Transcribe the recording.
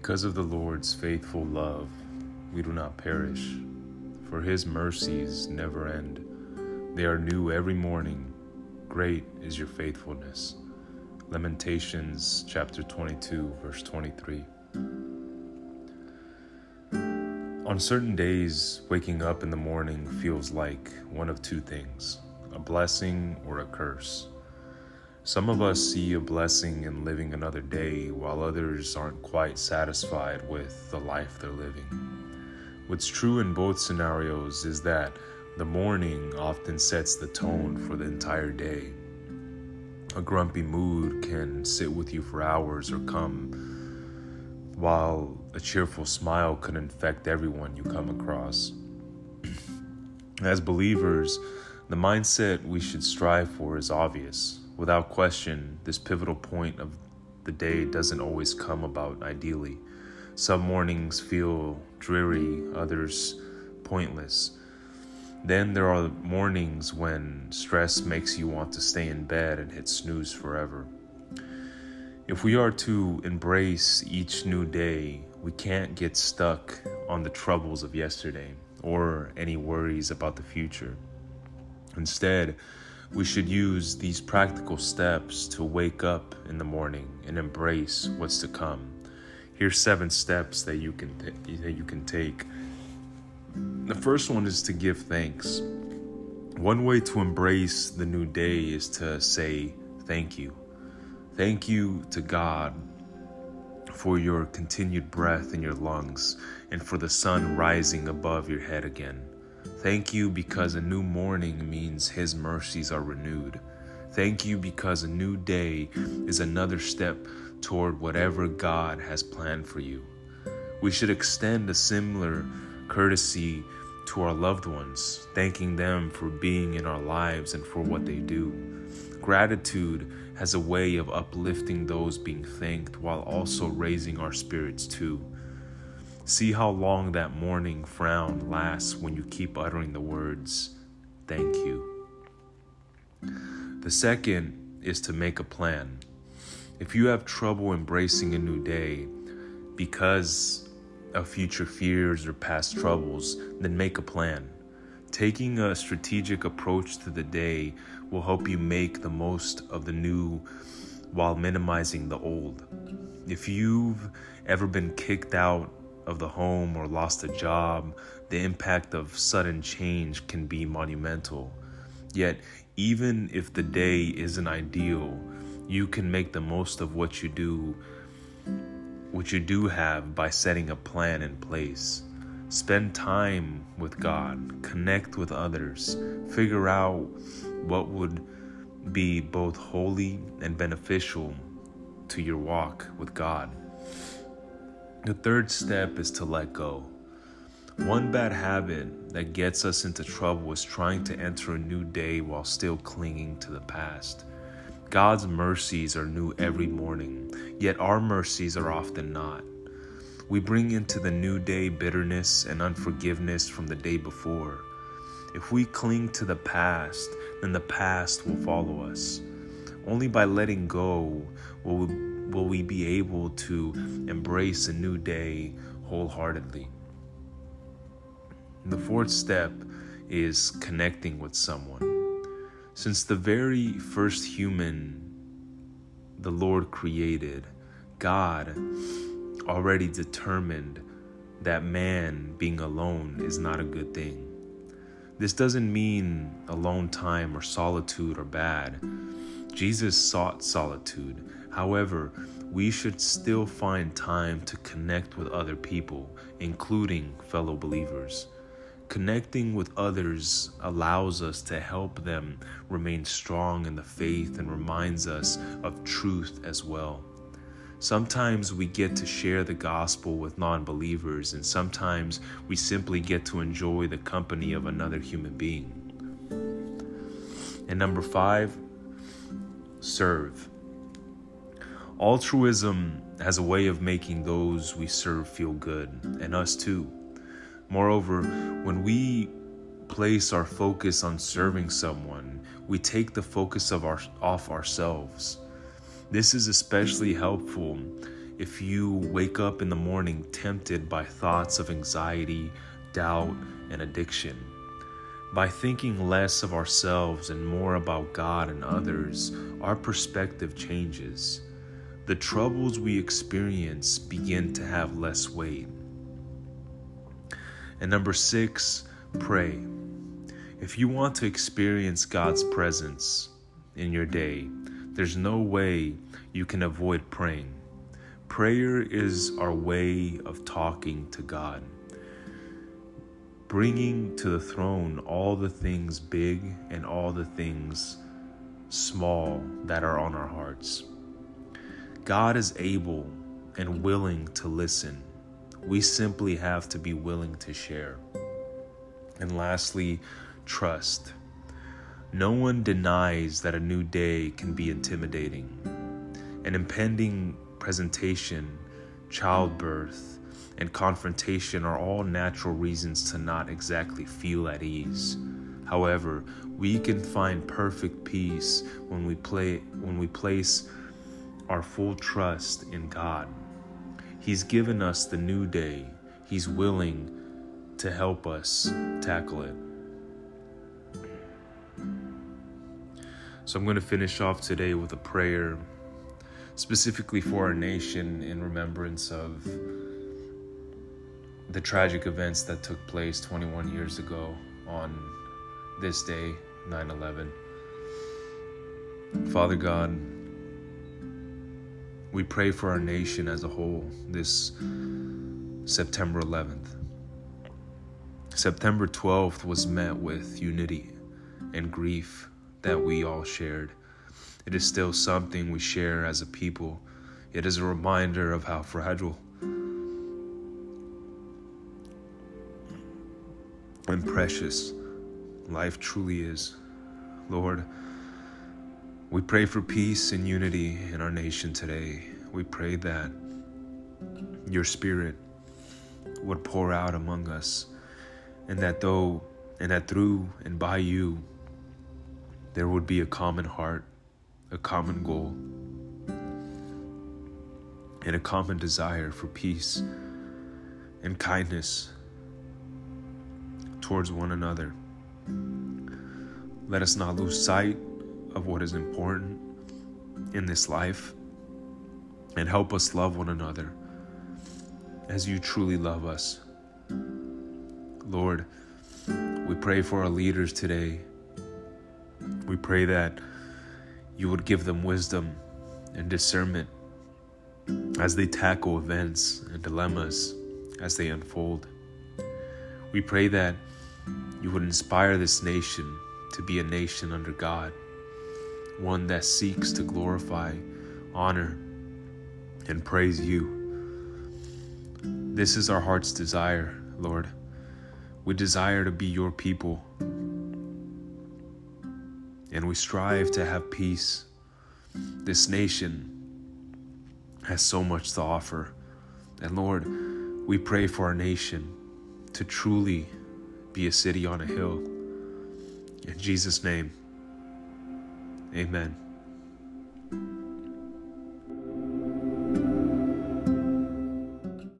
Because of the Lord's faithful love, we do not perish, for his mercies never end. They are new every morning. Great is your faithfulness. Lamentations chapter 22, verse 23. On certain days, waking up in the morning feels like one of two things a blessing or a curse. Some of us see a blessing in living another day, while others aren't quite satisfied with the life they're living. What's true in both scenarios is that the morning often sets the tone for the entire day. A grumpy mood can sit with you for hours or come, while a cheerful smile can infect everyone you come across. As believers, the mindset we should strive for is obvious Without question, this pivotal point of the day doesn't always come about ideally. Some mornings feel dreary, others pointless. Then there are mornings when stress makes you want to stay in bed and hit snooze forever. If we are to embrace each new day, we can't get stuck on the troubles of yesterday or any worries about the future. Instead, we should use these practical steps to wake up in the morning and embrace what's to come. Here's seven steps that you can th- that you can take. The first one is to give thanks. One way to embrace the new day is to say thank you. Thank you to God for your continued breath in your lungs and for the sun rising above your head again. Thank you because a new morning means His mercies are renewed. Thank you because a new day is another step toward whatever God has planned for you. We should extend a similar courtesy to our loved ones, thanking them for being in our lives and for what they do. Gratitude has a way of uplifting those being thanked while also raising our spirits too. See how long that morning frown lasts when you keep uttering the words, Thank you. The second is to make a plan. If you have trouble embracing a new day because of future fears or past troubles, then make a plan. Taking a strategic approach to the day will help you make the most of the new while minimizing the old. If you've ever been kicked out of the home or lost a job, the impact of sudden change can be monumental. Yet, even if the day isn't ideal, you can make the most of what you do what you do have by setting a plan in place. Spend time with God, connect with others, figure out what would be both holy and beneficial to your walk with God. The third step is to let go. One bad habit that gets us into trouble is trying to enter a new day while still clinging to the past. God's mercies are new every morning, yet our mercies are often not. We bring into the new day bitterness and unforgiveness from the day before. If we cling to the past, then the past will follow us. Only by letting go will we will we be able to embrace a new day wholeheartedly. The fourth step is connecting with someone. Since the very first human the Lord created, God already determined that man being alone is not a good thing. This doesn't mean alone time or solitude are bad. Jesus sought solitude However, we should still find time to connect with other people, including fellow believers. Connecting with others allows us to help them remain strong in the faith and reminds us of truth as well. Sometimes we get to share the gospel with non believers, and sometimes we simply get to enjoy the company of another human being. And number five, serve. Altruism has a way of making those we serve feel good, and us too. Moreover, when we place our focus on serving someone, we take the focus of our, off ourselves. This is especially helpful if you wake up in the morning tempted by thoughts of anxiety, doubt, and addiction. By thinking less of ourselves and more about God and others, our perspective changes. The troubles we experience begin to have less weight. And number six, pray. If you want to experience God's presence in your day, there's no way you can avoid praying. Prayer is our way of talking to God, bringing to the throne all the things big and all the things small that are on our hearts. God is able and willing to listen. We simply have to be willing to share. And lastly, trust. No one denies that a new day can be intimidating. An impending presentation, childbirth, and confrontation are all natural reasons to not exactly feel at ease. However, we can find perfect peace when we play when we place our full trust in God. He's given us the new day. He's willing to help us tackle it. So I'm going to finish off today with a prayer specifically for our nation in remembrance of the tragic events that took place 21 years ago on this day, 9 11. Father God, we pray for our nation as a whole this September 11th. September 12th was met with unity and grief that we all shared. It is still something we share as a people. It is a reminder of how fragile and precious life truly is. Lord, we pray for peace and unity in our nation today. We pray that your spirit would pour out among us and that though and that through and by you there would be a common heart a common goal, and a common desire for peace and kindness towards one another. Let us not lose sight of what is important in this life and help us love one another as you truly love us. Lord, we pray for our leaders today. We pray that you would give them wisdom and discernment as they tackle events and dilemmas as they unfold. We pray that you would inspire this nation to be a nation under God, one that seeks to glorify, honor, and praise you. This is our heart's desire, Lord. We desire to be your people and we strive to have peace. This nation has so much to offer. And Lord, we pray for our nation to truly be a city on a hill. In Jesus' name, amen.